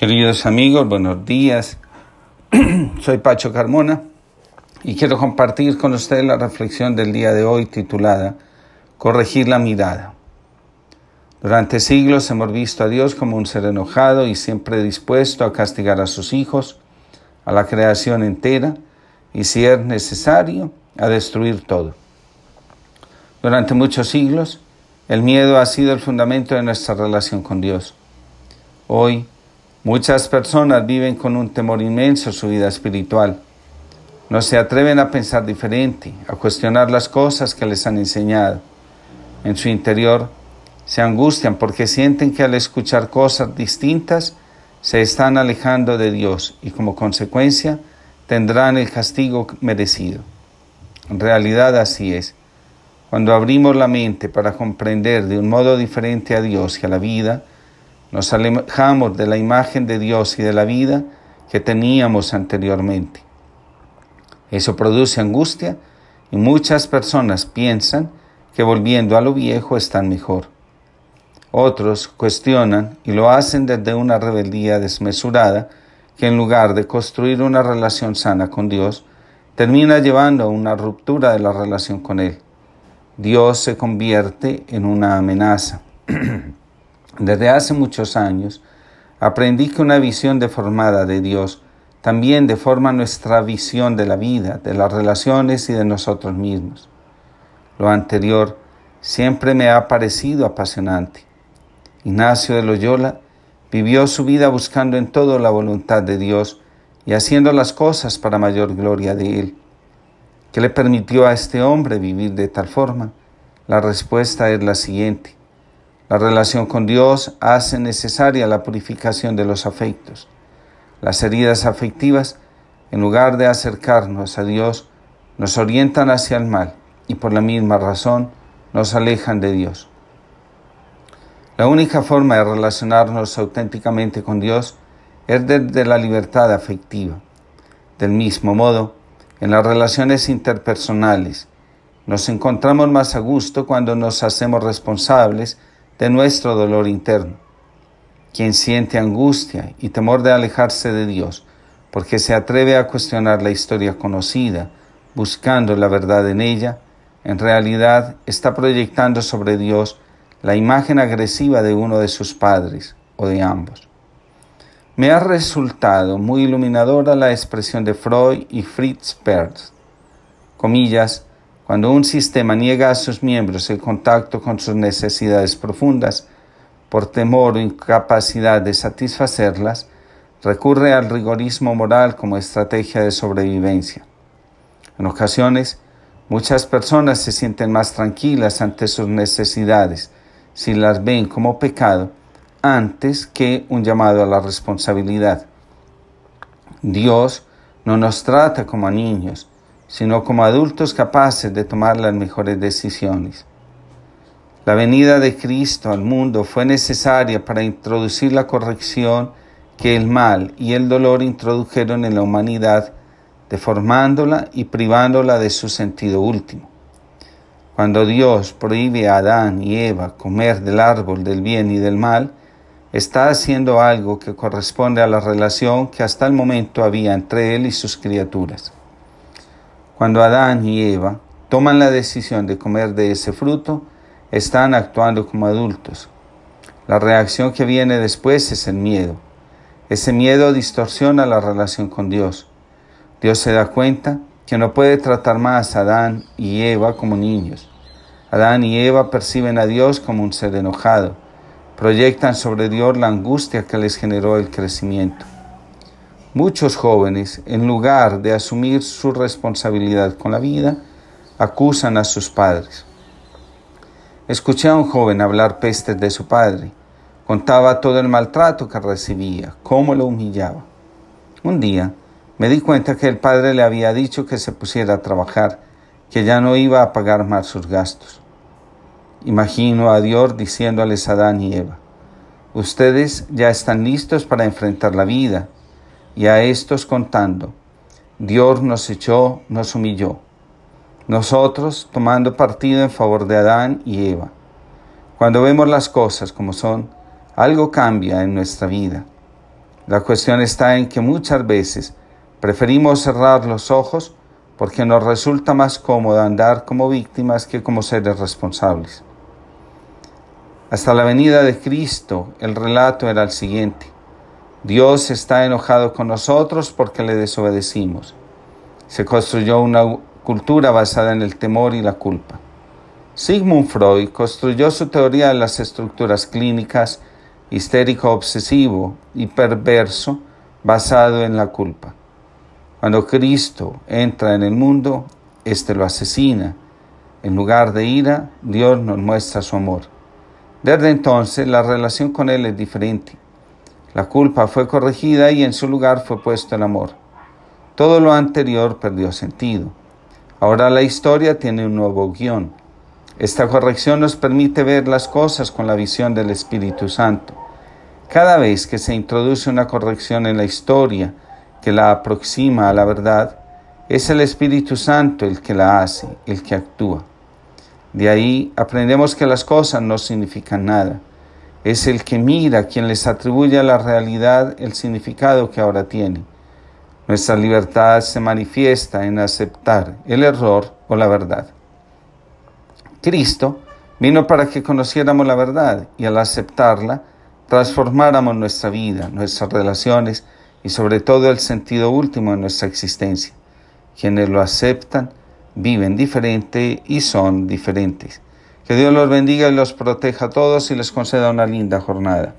Queridos amigos, buenos días. Soy Pacho Carmona y quiero compartir con ustedes la reflexión del día de hoy titulada Corregir la mirada. Durante siglos hemos visto a Dios como un ser enojado y siempre dispuesto a castigar a sus hijos, a la creación entera y si es necesario, a destruir todo. Durante muchos siglos, el miedo ha sido el fundamento de nuestra relación con Dios. Hoy, Muchas personas viven con un temor inmenso en su vida espiritual. No se atreven a pensar diferente, a cuestionar las cosas que les han enseñado. En su interior se angustian porque sienten que al escuchar cosas distintas se están alejando de Dios y como consecuencia tendrán el castigo merecido. En realidad así es. Cuando abrimos la mente para comprender de un modo diferente a Dios y a la vida, nos alejamos de la imagen de Dios y de la vida que teníamos anteriormente. Eso produce angustia y muchas personas piensan que volviendo a lo viejo están mejor. Otros cuestionan y lo hacen desde una rebeldía desmesurada que en lugar de construir una relación sana con Dios, termina llevando a una ruptura de la relación con Él. Dios se convierte en una amenaza. Desde hace muchos años aprendí que una visión deformada de Dios también deforma nuestra visión de la vida, de las relaciones y de nosotros mismos. Lo anterior siempre me ha parecido apasionante. Ignacio de Loyola vivió su vida buscando en todo la voluntad de Dios y haciendo las cosas para mayor gloria de Él. ¿Qué le permitió a este hombre vivir de tal forma? La respuesta es la siguiente. La relación con Dios hace necesaria la purificación de los afectos. Las heridas afectivas, en lugar de acercarnos a Dios, nos orientan hacia el mal y por la misma razón nos alejan de Dios. La única forma de relacionarnos auténticamente con Dios es desde la libertad afectiva. Del mismo modo, en las relaciones interpersonales, nos encontramos más a gusto cuando nos hacemos responsables de nuestro dolor interno. Quien siente angustia y temor de alejarse de Dios, porque se atreve a cuestionar la historia conocida, buscando la verdad en ella, en realidad está proyectando sobre Dios la imagen agresiva de uno de sus padres o de ambos. Me ha resultado muy iluminadora la expresión de Freud y Fritz Perls, comillas, cuando un sistema niega a sus miembros el contacto con sus necesidades profundas, por temor o incapacidad de satisfacerlas, recurre al rigorismo moral como estrategia de sobrevivencia. En ocasiones, muchas personas se sienten más tranquilas ante sus necesidades si las ven como pecado antes que un llamado a la responsabilidad. Dios no nos trata como a niños, sino como adultos capaces de tomar las mejores decisiones. La venida de Cristo al mundo fue necesaria para introducir la corrección que el mal y el dolor introdujeron en la humanidad, deformándola y privándola de su sentido último. Cuando Dios prohíbe a Adán y Eva comer del árbol del bien y del mal, está haciendo algo que corresponde a la relación que hasta el momento había entre Él y sus criaturas. Cuando Adán y Eva toman la decisión de comer de ese fruto, están actuando como adultos. La reacción que viene después es el miedo. Ese miedo distorsiona la relación con Dios. Dios se da cuenta que no puede tratar más a Adán y Eva como niños. Adán y Eva perciben a Dios como un ser enojado. Proyectan sobre Dios la angustia que les generó el crecimiento. Muchos jóvenes, en lugar de asumir su responsabilidad con la vida, acusan a sus padres. Escuché a un joven hablar pestes de su padre. Contaba todo el maltrato que recibía, cómo lo humillaba. Un día me di cuenta que el padre le había dicho que se pusiera a trabajar, que ya no iba a pagar más sus gastos. Imagino a Dios diciéndoles a Adán y Eva, ustedes ya están listos para enfrentar la vida y a estos contando, Dios nos echó, nos humilló. Nosotros tomando partido en favor de Adán y Eva. Cuando vemos las cosas como son, algo cambia en nuestra vida. La cuestión está en que muchas veces preferimos cerrar los ojos porque nos resulta más cómodo andar como víctimas que como seres responsables. Hasta la venida de Cristo, el relato era el siguiente. Dios está enojado con nosotros porque le desobedecimos. Se construyó una cultura basada en el temor y la culpa. Sigmund Freud construyó su teoría de las estructuras clínicas histérico obsesivo y perverso basado en la culpa. Cuando Cristo entra en el mundo, éste lo asesina. En lugar de ira, Dios nos muestra su amor. Desde entonces la relación con Él es diferente. La culpa fue corregida y en su lugar fue puesto el amor. Todo lo anterior perdió sentido. Ahora la historia tiene un nuevo guion. Esta corrección nos permite ver las cosas con la visión del Espíritu Santo. Cada vez que se introduce una corrección en la historia que la aproxima a la verdad, es el Espíritu Santo el que la hace, el que actúa. De ahí aprendemos que las cosas no significan nada. Es el que mira quien les atribuye a la realidad el significado que ahora tiene. Nuestra libertad se manifiesta en aceptar el error o la verdad. Cristo vino para que conociéramos la verdad y al aceptarla transformáramos nuestra vida, nuestras relaciones y sobre todo el sentido último de nuestra existencia. Quienes lo aceptan viven diferente y son diferentes. Que Dios los bendiga y los proteja a todos y les conceda una linda jornada.